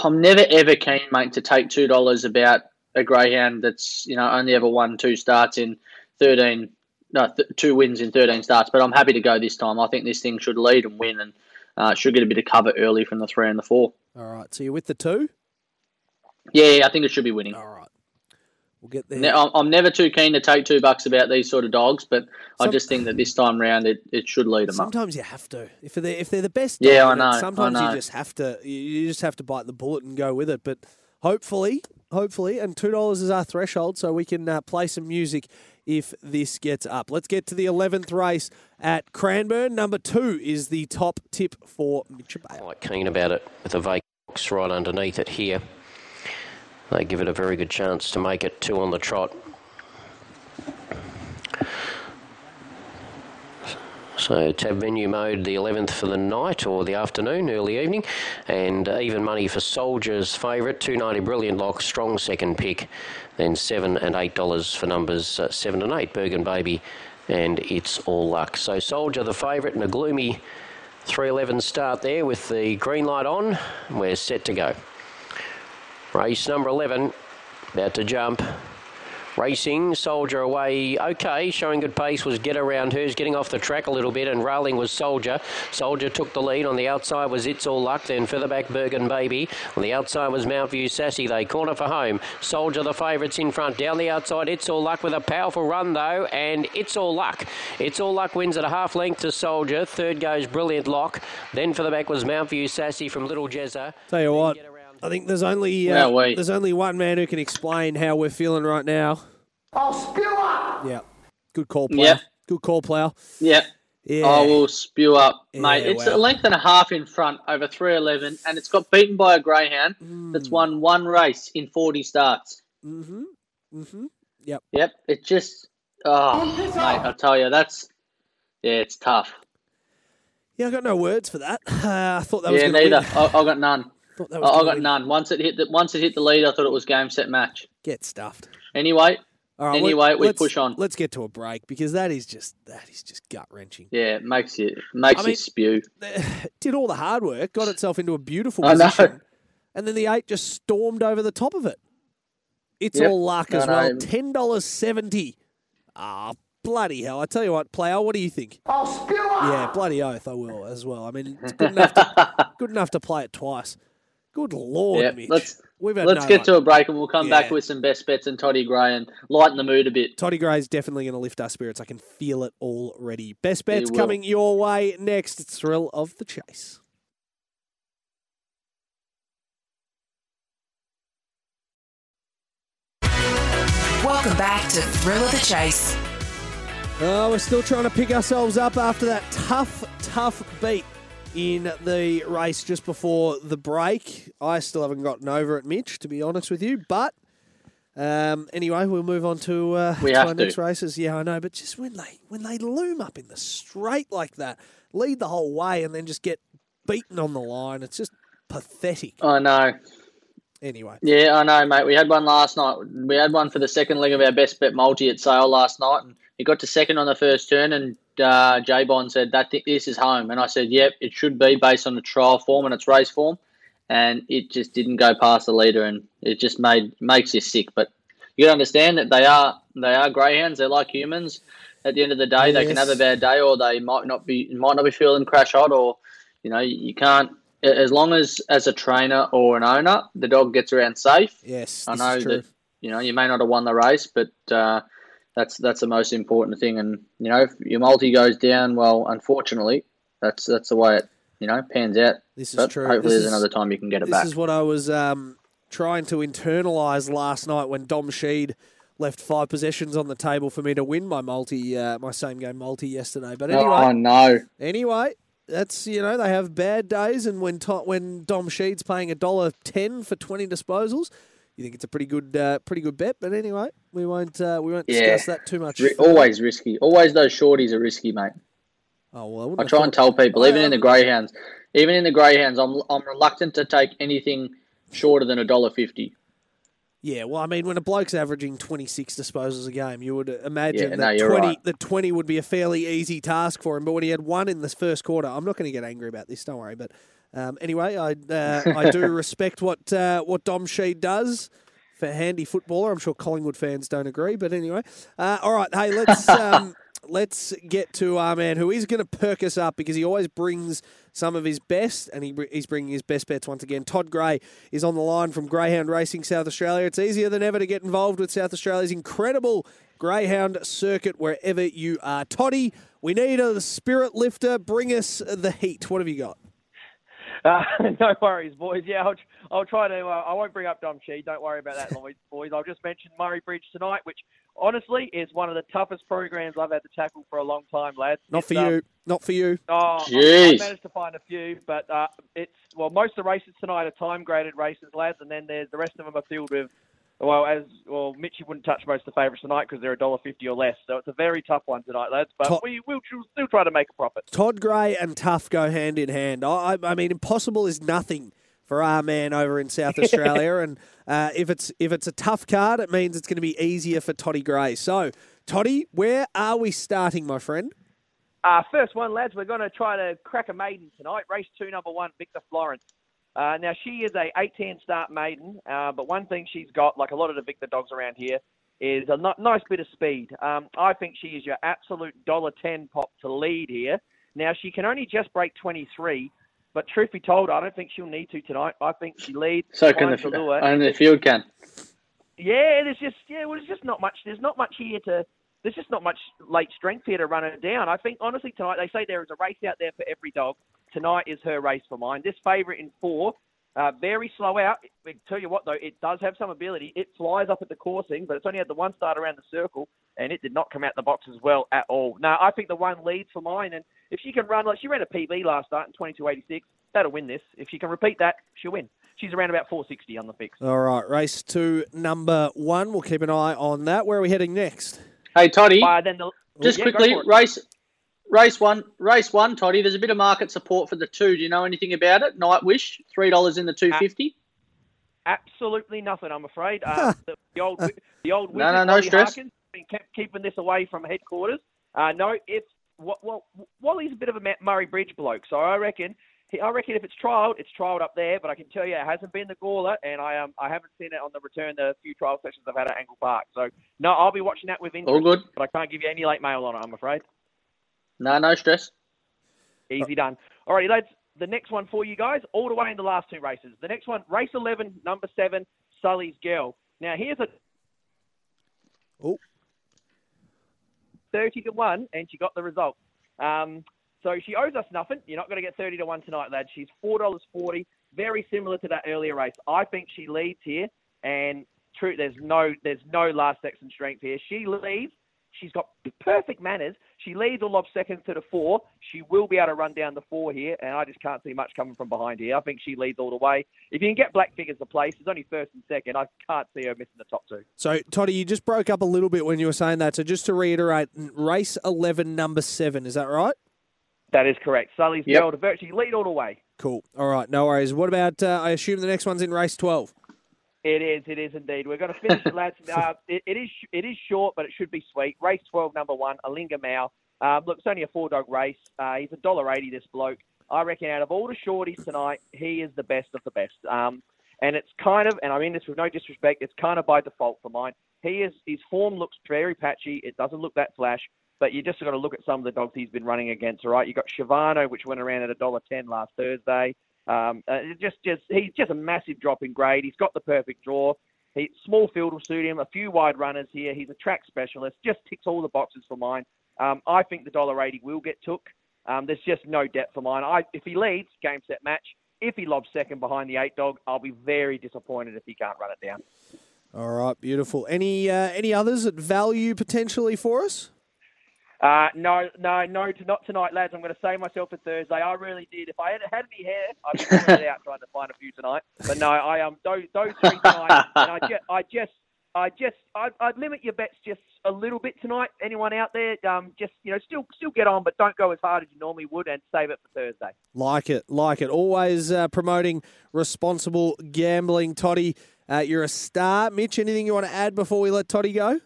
Speaker 5: I'm never ever keen, mate, to take two dollars about a greyhound that's you know only ever won two starts in thirteen. No, th- two wins in thirteen starts, but I'm happy to go this time. I think this thing should lead and win, and uh, should get a bit of cover early from the three and the four.
Speaker 3: All right. So you're with the two?
Speaker 5: Yeah, I think it should be winning.
Speaker 3: All right. We'll get there.
Speaker 5: Ne- I'm I'm never too keen to take two bucks about these sort of dogs, but I just think that this time round it, it should lead them up.
Speaker 3: Sometimes you have to. If they're if they're the best,
Speaker 5: Yeah,
Speaker 3: dog
Speaker 5: I
Speaker 3: in it,
Speaker 5: know, I
Speaker 3: Sometimes
Speaker 5: know.
Speaker 3: you just have to. You you just have to bite the bullet and go with it. But hopefully, hopefully, and two dollars is our threshold, so we can uh, play some music if this gets up. Let's get to the eleventh race at Cranbourne. Number two is the top tip for Mitchell Bale.
Speaker 4: Quite keen about it with a vacant box right underneath it here. They give it a very good chance to make it two on the trot. So tab venue mode, the 11th for the night or the afternoon, early evening, and even money for Soldiers favourite, 290 brilliant lock, strong second pick, then seven and eight dollars for numbers uh, seven and eight, Bergen Baby, and it's all luck. So Soldier the favourite and a gloomy 311 start there with the green light on. We're set to go. Race number 11, about to jump. Racing, Soldier away, okay, showing good pace was Get Around Hers, getting off the track a little bit, and railing was Soldier. Soldier took the lead, on the outside was It's All Luck, then further back Bergen Baby. On the outside was Mount View Sassy, they corner for home. Soldier, the favourites in front, down the outside, It's All Luck with a powerful run though, and It's All Luck. It's All Luck wins at a half length to Soldier, third goes Brilliant Lock, then for the back was Mount View Sassy from Little Jezza.
Speaker 3: Tell you what, I think there's only uh,
Speaker 5: Wow, wait.
Speaker 3: there's only one man who can explain how we're feeling right now.
Speaker 8: I'll spew up!
Speaker 3: Yeah, good call, player.
Speaker 5: Yeah.
Speaker 3: Good call, player.
Speaker 5: Yeah.
Speaker 3: Yeah.
Speaker 5: I will spew up, mate.
Speaker 3: Yeah,
Speaker 5: it's
Speaker 3: wow.
Speaker 5: a length and a half in front over 311, and it's got beaten by a greyhound
Speaker 3: Hmm.
Speaker 5: that's won one race in 40 starts.
Speaker 3: Mm-hmm. Mm-hmm. Yep.
Speaker 5: Yep. It just, oh, mate, I tell you, that's, yeah, it's tough.
Speaker 3: Yeah, I got no words for that. Uh, I thought that was
Speaker 5: yeah,
Speaker 3: gonna
Speaker 5: neither.
Speaker 3: win.
Speaker 5: I, I got none.
Speaker 3: Thought that
Speaker 5: I,
Speaker 3: was
Speaker 5: I
Speaker 3: gonna
Speaker 5: got
Speaker 3: win.
Speaker 5: none. Once it hit the once it hit the lead, I thought it was game set match.
Speaker 3: Get stuffed.
Speaker 5: Anyway,
Speaker 3: All right,
Speaker 5: anyway,
Speaker 3: let,
Speaker 5: we
Speaker 3: let's-
Speaker 5: push on.
Speaker 3: Let's get to a break because that is just that is just gut wrenching.
Speaker 5: Yeah, it makes you makes
Speaker 3: I
Speaker 5: you
Speaker 3: mean-
Speaker 5: spew.
Speaker 3: Did all the hard work, got itself into a beautiful
Speaker 5: I know.
Speaker 3: position, and then the eight just stormed over the top of it. It's
Speaker 5: Yep,
Speaker 3: all luck as well. Ten dollars seventy. Ah, bloody hell! I tell you what, player, what do you think?
Speaker 8: I'll spew up!
Speaker 3: Yeah, bloody oath, I will as well. I mean, it's good enough to, good enough to play it twice. Good lord,
Speaker 5: Yeah,
Speaker 3: Mitch.
Speaker 5: let's
Speaker 3: We've had
Speaker 5: let's
Speaker 3: no
Speaker 5: get
Speaker 3: luck.
Speaker 5: to a break and we'll come
Speaker 3: Yeah.
Speaker 5: back with some best bets and Toddy Gray and lighten the mood a bit.
Speaker 3: Toddy Gray is definitely going to lift our spirits. I can feel it already. Best bets coming your way next. It's thrill of the chase.
Speaker 2: Welcome back to Thrill of the Chase.
Speaker 3: Oh, we're still trying to pick ourselves up after that tough, tough beat in the race just before the break. I still haven't gotten over it, Mitch, to be honest with you. But um, anyway, we'll move on to, uh, to our
Speaker 5: to.
Speaker 3: next races. Yeah, I know, but just when they when they loom up in the straight like that, lead the whole way, and then just get beaten on the line, it's just pathetic.
Speaker 5: I know.
Speaker 3: Anyway,
Speaker 5: Yeah, I know, mate. We had one last night. We had one for the second leg of our best bet multi at sale last night, and he got to second on the first turn. And uh, J Bond said that thi- this is home, and I said, "Yep, it should be based on the trial form and its race form." And it just didn't go past the leader, and it just made makes you sick. But you to understand that they are they are greyhounds. They're like humans. At the end of the day, they can have a bad day, or they might not be might not be feeling crash hot, or you know, you can't. As long as as a trainer or an owner, the dog gets around safe.
Speaker 3: yes,
Speaker 5: I know that you know you may not have won the race, but uh, that's that's the most important thing. And you know, if your multi goes down, well, unfortunately, that's that's the way it you know, pans out.
Speaker 3: This is
Speaker 5: but
Speaker 3: true.
Speaker 5: Hopefully,
Speaker 3: This
Speaker 5: there's
Speaker 3: is-
Speaker 5: another time you can get it
Speaker 3: This
Speaker 5: back.
Speaker 3: This is what I was um, trying to internalise last night when Dom Sheed left five possessions on the table for me to win my multi, uh, my same game multi yesterday. But anyway,
Speaker 5: Oh no!
Speaker 3: Anyway, that's you know they have bad days, and when to, when Dom Sheed's paying a dollar ten for twenty disposals, you think it's a pretty good uh, pretty good bet. But anyway, we won't uh, we won't
Speaker 5: Yeah.
Speaker 3: discuss that too much. Further.
Speaker 5: always risky. Always those shorties are risky, mate.
Speaker 3: Oh well, I,
Speaker 5: I try and tell people, even in the greyhounds, even in the greyhounds, I'm I'm reluctant to take anything shorter than a dollar fifty.
Speaker 3: Yeah, well, I mean, when a bloke's averaging 26 disposals a game, you would imagine
Speaker 5: Yeah,
Speaker 3: that
Speaker 5: no,
Speaker 3: 20
Speaker 5: right.
Speaker 3: that 20 would be a fairly easy task for him. But when he had one in the first quarter, I'm not going to get angry about this. Don't worry. But um, anyway, I uh, I do respect what uh, what Dom Sheed does for handy footballer. I'm sure Collingwood fans don't agree, but anyway. Uh, all right, hey, let's um, let's get to our man who is going to perk us up because he always brings some of his best, and he, he's bringing his best bets once again. Todd Gray is on the line from Greyhound Racing South Australia. It's easier than ever to get involved with South Australia's incredible Greyhound circuit wherever you are. Toddy, we need a spirit lifter. Bring us the heat. What have you got?
Speaker 9: Uh, no worries, boys. Yeah, I'll, I'll try to. Uh, I won't bring up Dom Sheed. Don't worry about that, boys. I'll just mention Murray Bridge tonight, which honestly is one of the toughest programs I've had to tackle for a long time, lads.
Speaker 3: Not
Speaker 9: It's,
Speaker 3: for
Speaker 9: um,
Speaker 3: you. Not for you.
Speaker 9: Oh, I- I managed to find a few, but uh, it's well, most of the races tonight are time graded races, lads, and then there's the rest of them are filled with. Well, as well, Mitchy wouldn't touch most of the favourites tonight because they're a dollar fifty or less. So it's a very tough one tonight, lads. But
Speaker 3: Top-
Speaker 9: we will still try to make a profit.
Speaker 3: Todd Gray and tough go hand in hand. I, I I mean, impossible is nothing for our man over in South Australia, and uh, if it's if it's a tough card, it means it's going to be easier for Toddy Gray. So, Toddy, where are we starting, my friend?
Speaker 9: Uh, first one, lads, we're going to try to crack a maiden tonight. Race two, number one, Victor Florence. Uh, now, she is a 18 start maiden, uh, but one thing she's got, like a lot of the Victor dogs around here, is a n- nice bit of speed. Um, I think she is your absolute $1.10 pop to lead here. Now, she can only just break 23, but truth be told, I don't think she'll need to tonight. I think she leads.
Speaker 5: So can the,
Speaker 9: lure.
Speaker 5: only the field can.
Speaker 9: Yeah, there's just yeah, well, there's just not much. There's not much here to. There's just not much late strength here to run her down. I think honestly tonight they say there is a race out there for every dog. Tonight is her race for mine. This favourite in four, uh, very slow out. I tell you what though, it does have some ability. It flies up at the coursing, but it's only had the one start around the circle, and it did not come out the box as well at all. Now I think the one leads for mine, and if she can run like she ran a PB last start in 22.86, that'll win this. If she can repeat that, she'll win. She's around about 460 on the fix.
Speaker 3: All right, race two, number one. We'll keep an eye on that. Where are we heading next?
Speaker 5: Hey, Toddy,
Speaker 9: Uh, then the,
Speaker 5: just
Speaker 9: yeah,
Speaker 5: quickly, race race one, race one, Toddy. There's a bit of market support for the two. Do you know anything about it? Night Wish, three dollars in the two fifty.
Speaker 9: Absolutely nothing, I'm afraid. Uh, the, the old, the old
Speaker 5: No,
Speaker 9: wizard,
Speaker 5: no, no
Speaker 9: Bobby
Speaker 5: stress.
Speaker 9: Harkins, been kept keeping this away from headquarters. Uh, no, it's well, well, Wally's a bit of a Murray Bridge bloke, so I reckon. I reckon if it's trialled, it's trialled up there. But I can tell you, it hasn't been the Gawler, and I um I haven't seen it on the return the few trial sessions I've had at Angle Park. So no, I'll be watching that with interest.
Speaker 5: All good.
Speaker 9: But I can't give you any late mail on it. I'm afraid.
Speaker 5: No, no stress.
Speaker 9: Easy done. All righty, lads. The next one for you guys, all the way in the last two races. The next one, race 11, number seven, Sully's Girl. Now, here's a
Speaker 3: Oh.
Speaker 9: 30 to 1, and she got the result. Um, so she owes us nothing. You're not going to get 30 to 1 tonight, lads. She's $4.40, very similar to that earlier race. I think she leads here, and true, there's no there's no last section strength here. She leads. She's got perfect manners. She leads all of seconds to the four. She will be able to run down the four here, and I just can't see much coming from behind here. I think she leads all the way. If you can get Black Figures to place, it's only first and second. I can't see her missing the top two.
Speaker 3: So, Toddy, you just broke up a little bit when you were saying that. So, just to reiterate, race 11, number seven. Is that right?
Speaker 9: That is correct. Sully's
Speaker 5: Yep.
Speaker 9: girl to virtually lead all the way.
Speaker 3: Cool. All right, no worries. What about, uh, I assume the next one's in race 12?
Speaker 9: It is. It is indeed. We're going to finish it, lads. Uh, it, it is. It is short, but it should be sweet. Race twelve, number one, Alinga Mao. Um, look, it's only a four dog race. Uh, he's a dollar eighty. This bloke. I reckon out of all the shorties tonight, he is the best of the best. Um, and it's kind of, and I mean this with no disrespect, it's kind of by default for mine. He is. His form looks very patchy. It doesn't look that flash. But you just got to look at some of the dogs he's been running against. All right, you got Shivano, which went around at a dollar ten last Thursday. Um, uh, just, just he's just a massive drop in grade. He's got the perfect draw. He, small field will suit him. A few wide runners here. He's a track specialist. Just ticks all the boxes for mine. Um, I think the dollar eighty will get took. Um, there's just no depth for mine. I, if he leads, game, set, match. If he lobs second behind the eight dog, I'll be very disappointed if he can't run it down.
Speaker 3: All right, beautiful. Any uh, any others at value potentially for us?
Speaker 9: Uh, no, no, no, to, not tonight, lads. I'm going to save myself for Thursday. I really did. If I had had any hair, I'd be pulling it out trying to find a few tonight. But no, I am um, those those three tonight. and I just, I just, I just, I'd, I'd limit your bets just a little bit tonight. Anyone out there, um, just you know, still, still get on, but don't go as hard as you normally would, and save it for Thursday.
Speaker 3: Like it, like it. Always uh, promoting responsible gambling. Toddy, uh, you're a star. Mitch, anything you want to add before we let Toddy go?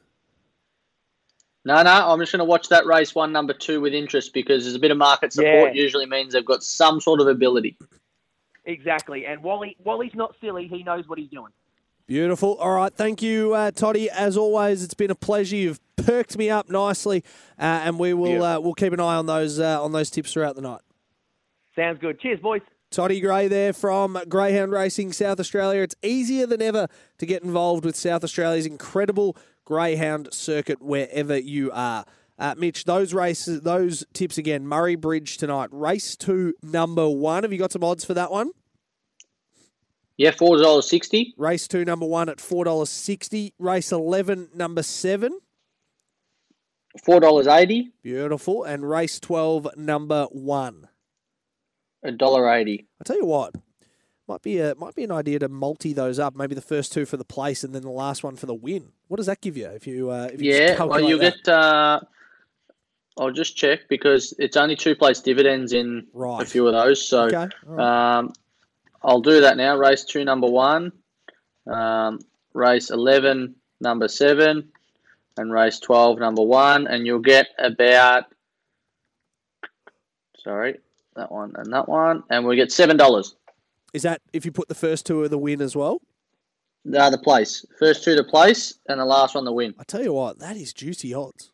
Speaker 5: No, no, I'm just going to watch that race one, number two, with interest because there's a bit of market support.
Speaker 9: Yeah.
Speaker 5: Usually means they've got some sort of ability.
Speaker 9: Exactly. And Wally, Wally's not silly. He knows what he's doing.
Speaker 3: Beautiful. All right. Thank you, uh, Toddy. As always, it's been a pleasure. You've perked me up nicely, uh, and we will uh, we'll keep an eye on those uh, on those tips throughout the night.
Speaker 9: Sounds good. Cheers, boys.
Speaker 3: Toddy Gray there from Greyhound Racing South Australia. It's easier than ever to get involved with South Australia's incredible Greyhound circuit wherever you are. Uh, Mitch, those races, those tips again. Murray Bridge tonight, race two, number one. Have you got some odds for that one?
Speaker 5: Yeah, four dollars sixty.
Speaker 3: Race two, number one at four dollars sixty. Race eleven, number seven.
Speaker 5: Four dollars eighty.
Speaker 3: Beautiful. And race twelve, number one.
Speaker 5: A dollar eighty.
Speaker 3: I tell you what, might be a might be an idea to multi those up. Maybe the first two for the place, and then the last one for the win. What does that give you if you uh, if you
Speaker 5: Yeah, well, you
Speaker 3: that?
Speaker 5: get. Uh, I'll just check because it's only two place dividends in
Speaker 3: Right.
Speaker 5: a few of those. So
Speaker 3: Okay, all
Speaker 5: um, I'll do that now. Race two, number one. Um, race eleven, number seven, and race twelve, number one, and you'll get about. Sorry, that one and that one, and we'll get seven dollars.
Speaker 3: Is that if you put the first two of the win as well?
Speaker 5: No, the place. First two to place, and the last one the win.
Speaker 3: I tell you what, that is juicy odds.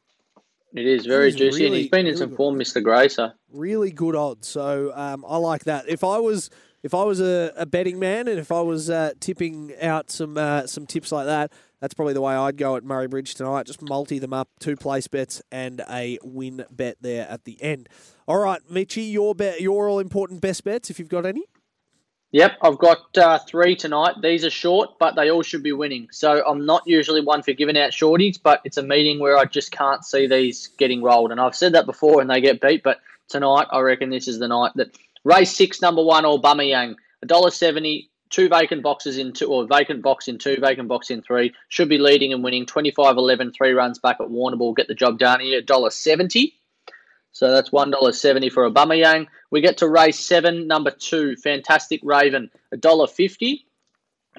Speaker 5: It is very
Speaker 3: is
Speaker 5: juicy, and he's been in some
Speaker 3: good.
Speaker 5: form, Gray. So
Speaker 3: Really good odds. So um, I like that. If I was if I was a, a betting man and if I was uh, tipping out some uh, some tips like that, that's probably the way I'd go at Murray Bridge tonight. Just multi them up, two place bets and a win bet there at the end. All right, Mitchy, your bet, your all important best bets if you've got any.
Speaker 5: Yep, I've got uh, three tonight. These are short, but they all should be winning. So I'm not usually one for giving out shorties, but it's a meeting where I just can't see these getting rolled. And I've said that before and they get beat, but tonight I reckon this is the night that race six, number one, or Yang, a dollar seventy, two vacant boxes in two, or vacant box in two, vacant box in three, should be leading and winning 25-11, three runs back at Warrnambool, get the job done here, dollar seventy. So that's one dollar seventy for a bummer Yang. We get to race seven, number two, Fantastic Raven, a dollar fifty.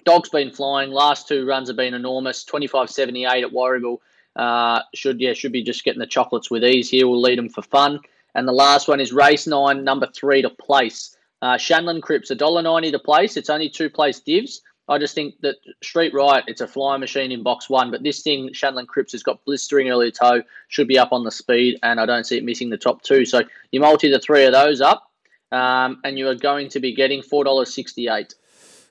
Speaker 5: Dog's been flying. Last two runs have been enormous. Twenty five seventy eight at Warragul. Uh, should yeah should be just getting the chocolates with ease here. We'll lead them for fun. And the last one is race nine, number three to place. Uh, Shanlin Cripps, a dollar ninety to place. It's only two place divs. I just think that Street Riot, it's a flying machine in box one, but this thing, Shanlin Cripps, has got blistering early toe, should be up on the speed, and I don't see it missing the top two. So you multi the three of those up, um, and you are going to be getting $4.68.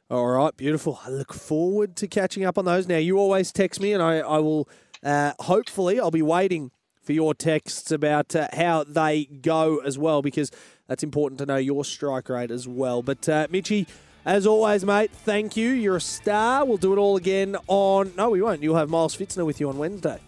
Speaker 3: All right, beautiful. I look forward to catching up on those. Now, you always text me, and I, I will uh, hopefully I'll be waiting for your texts about uh, how they go as well, because that's important to know your strike rate as well. But uh, Mitchy, as always, mate, thank you. You're a star. We'll do it all again on. No, we won't. You'll have Miles Fitzner with you on Wednesday.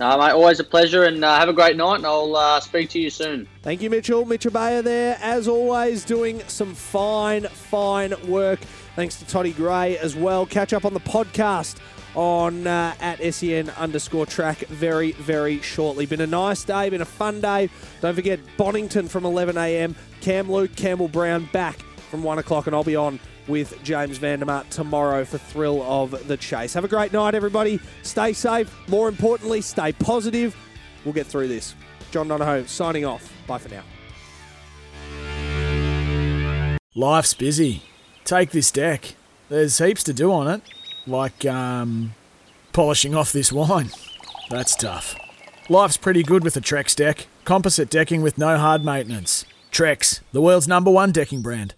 Speaker 5: No, mate, always a pleasure, and uh, have a great night, and I'll uh, speak to you soon.
Speaker 3: Thank you, Mitchell. Mitchell Bayer there, as always, doing some fine, fine work. Thanks to Toddy Gray as well. Catch up on the podcast on uh, at sen underscore track very, very shortly. Been a nice day, been a fun day. Don't forget Bonington from 11 a.m. Cam Luke, Campbell Brown back from 1 o'clock, and I'll be on with James Vandermart tomorrow for Thrill of the Chase. Have a great night, everybody. Stay safe. More importantly, stay positive. We'll get through this. John Donahoe signing off. Bye for now.
Speaker 10: Life's busy. Take this deck. There's heaps to do on it, like um, polishing off this wine. That's tough. Life's pretty good with a Trex deck. Composite decking with no hard maintenance. Trex, the world's number one decking brand.